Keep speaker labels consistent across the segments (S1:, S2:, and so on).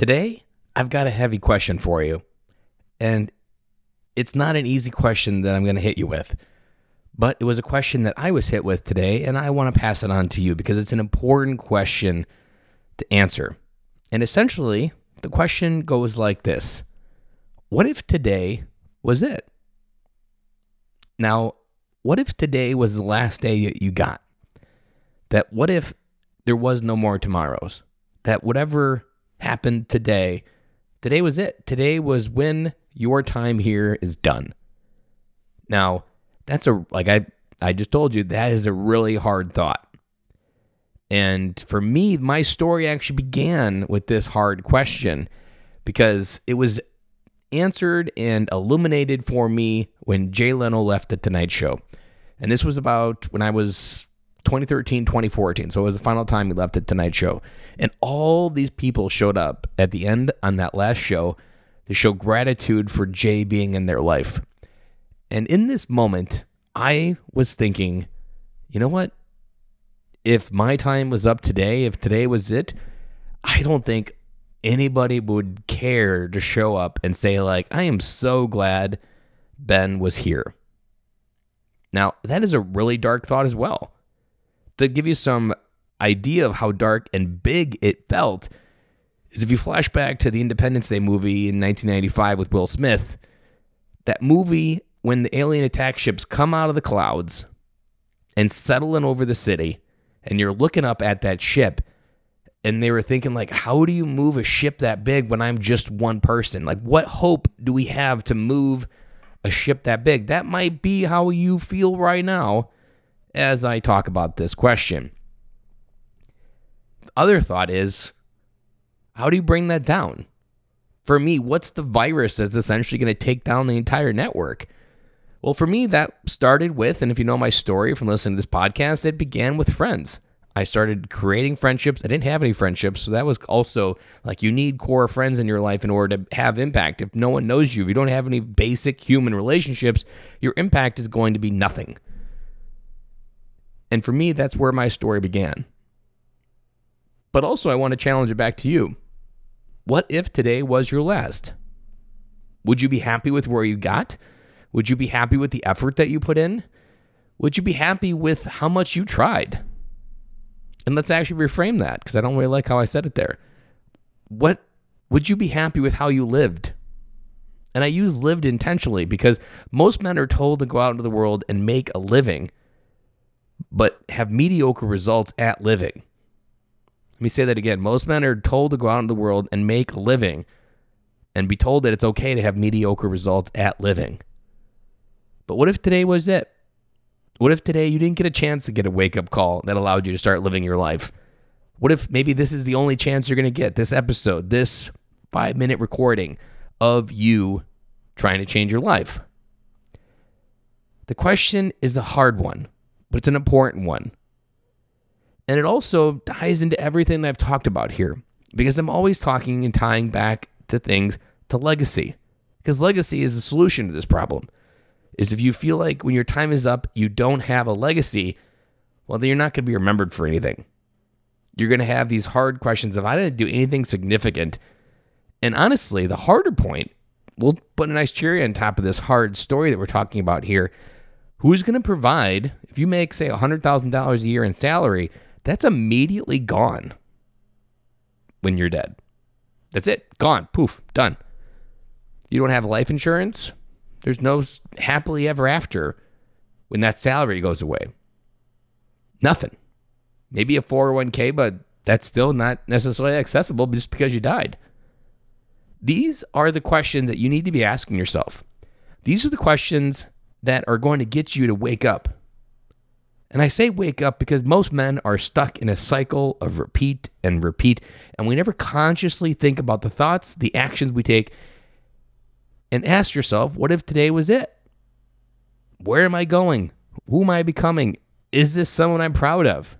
S1: Today, I've got a heavy question for you. And it's not an easy question that I'm going to hit you with, but it was a question that I was hit with today, and I want to pass it on to you because it's an important question to answer. And essentially, the question goes like this What if today was it? Now, what if today was the last day that you got? That what if there was no more tomorrows? That whatever happened today, today was it. Today was when your time here is done. Now, that's a like I I just told you that is a really hard thought. And for me, my story actually began with this hard question because it was answered and illuminated for me when Jay Leno left the Tonight Show. And this was about when I was 2013, 2014. So it was the final time he left at Tonight Show. And all these people showed up at the end on that last show to show gratitude for Jay being in their life. And in this moment, I was thinking, you know what? If my time was up today, if today was it, I don't think anybody would care to show up and say, like, I am so glad Ben was here. Now, that is a really dark thought as well. To give you some idea of how dark and big it felt, is if you flash back to the Independence Day movie in 1995 with Will Smith, that movie when the alien attack ships come out of the clouds and settle in over the city, and you're looking up at that ship, and they were thinking like, how do you move a ship that big when I'm just one person? Like, what hope do we have to move a ship that big? That might be how you feel right now as I talk about this question. The other thought is how do you bring that down? For me, what's the virus that's essentially going to take down the entire network? Well, for me, that started with, and if you know my story from listening to this podcast, it began with friends. I started creating friendships. I didn't have any friendships. So that was also like you need core friends in your life in order to have impact. If no one knows you, if you don't have any basic human relationships, your impact is going to be nothing. And for me, that's where my story began. But also, I want to challenge it back to you. What if today was your last? Would you be happy with where you got? Would you be happy with the effort that you put in? Would you be happy with how much you tried? And let's actually reframe that because I don't really like how I said it there. What would you be happy with how you lived? And I use lived intentionally because most men are told to go out into the world and make a living, but have mediocre results at living. Let me say that again. Most men are told to go out in the world and make a living and be told that it's okay to have mediocre results at living. But what if today was it? What if today you didn't get a chance to get a wake up call that allowed you to start living your life? What if maybe this is the only chance you're going to get this episode, this five minute recording of you trying to change your life? The question is a hard one, but it's an important one. And it also ties into everything that I've talked about here because I'm always talking and tying back to things to legacy. Because legacy is the solution to this problem. Is if you feel like when your time is up, you don't have a legacy, well, then you're not going to be remembered for anything. You're going to have these hard questions of I didn't do anything significant. And honestly, the harder point, we'll put a nice cherry on top of this hard story that we're talking about here. Who's going to provide, if you make, say, $100,000 a year in salary, that's immediately gone when you're dead. That's it. Gone. Poof. Done. You don't have life insurance. There's no happily ever after when that salary goes away. Nothing. Maybe a 401k, but that's still not necessarily accessible just because you died. These are the questions that you need to be asking yourself. These are the questions that are going to get you to wake up and I say wake up because most men are stuck in a cycle of repeat and repeat, and we never consciously think about the thoughts, the actions we take, and ask yourself, what if today was it? Where am I going? Who am I becoming? Is this someone I'm proud of?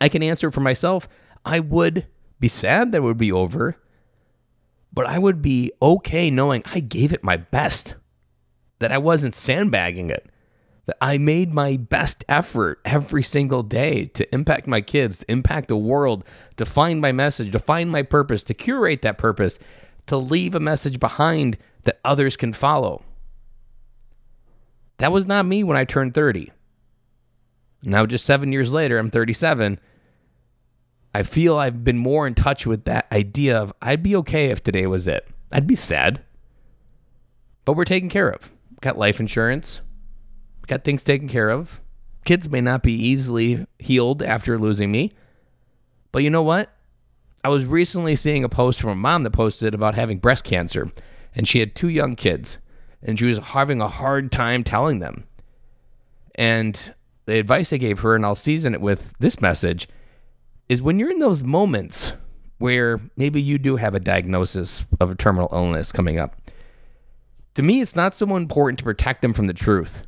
S1: I can answer for myself. I would be sad that it would be over, but I would be okay knowing I gave it my best, that I wasn't sandbagging it that I made my best effort every single day to impact my kids, to impact the world, to find my message, to find my purpose, to curate that purpose, to leave a message behind that others can follow. That was not me when I turned 30. Now, just seven years later, I'm 37. I feel I've been more in touch with that idea of I'd be okay if today was it. I'd be sad, but we're taken care of. Got life insurance, got things taken care of. Kids may not be easily healed after losing me, but you know what? I was recently seeing a post from a mom that posted about having breast cancer, and she had two young kids, and she was having a hard time telling them. And the advice I gave her, and I'll season it with this message is when you're in those moments where maybe you do have a diagnosis of a terminal illness coming up. To me, it's not so important to protect them from the truth.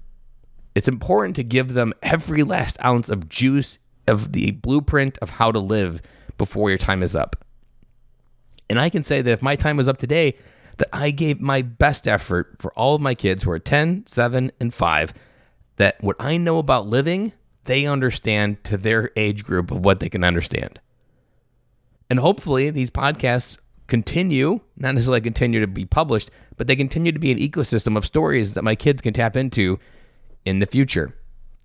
S1: It's important to give them every last ounce of juice of the blueprint of how to live before your time is up. And I can say that if my time was up today, that I gave my best effort for all of my kids who are 10, 7, and 5, that what I know about living they understand to their age group of what they can understand. And hopefully, these podcasts continue, not necessarily continue to be published, but they continue to be an ecosystem of stories that my kids can tap into in the future.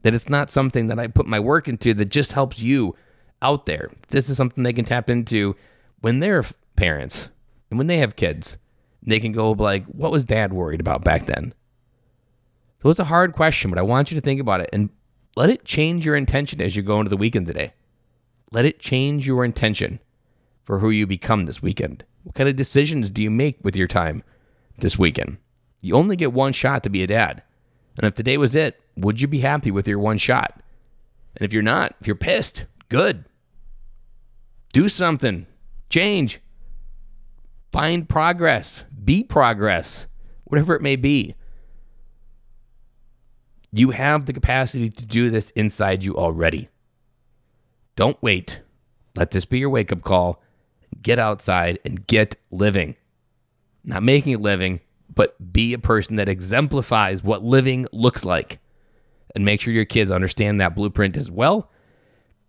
S1: That it's not something that I put my work into that just helps you out there. This is something they can tap into when they're parents and when they have kids. They can go like, what was dad worried about back then? So it's a hard question, but I want you to think about it. And let it change your intention as you go into the weekend today. Let it change your intention for who you become this weekend. What kind of decisions do you make with your time this weekend? You only get one shot to be a dad. And if today was it, would you be happy with your one shot? And if you're not, if you're pissed, good. Do something. Change. Find progress. Be progress. Whatever it may be. You have the capacity to do this inside you already. Don't wait. Let this be your wake up call. Get outside and get living. Not making a living, but be a person that exemplifies what living looks like. And make sure your kids understand that blueprint as well,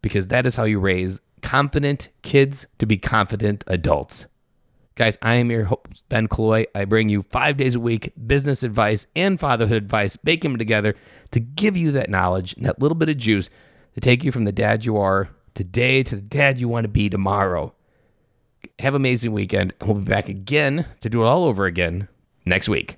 S1: because that is how you raise confident kids to be confident adults. Guys, I am your host, Ben Killoy. I bring you five days a week business advice and fatherhood advice, bake them together to give you that knowledge and that little bit of juice to take you from the dad you are today to the dad you want to be tomorrow. Have an amazing weekend. We'll be back again to do it all over again next week.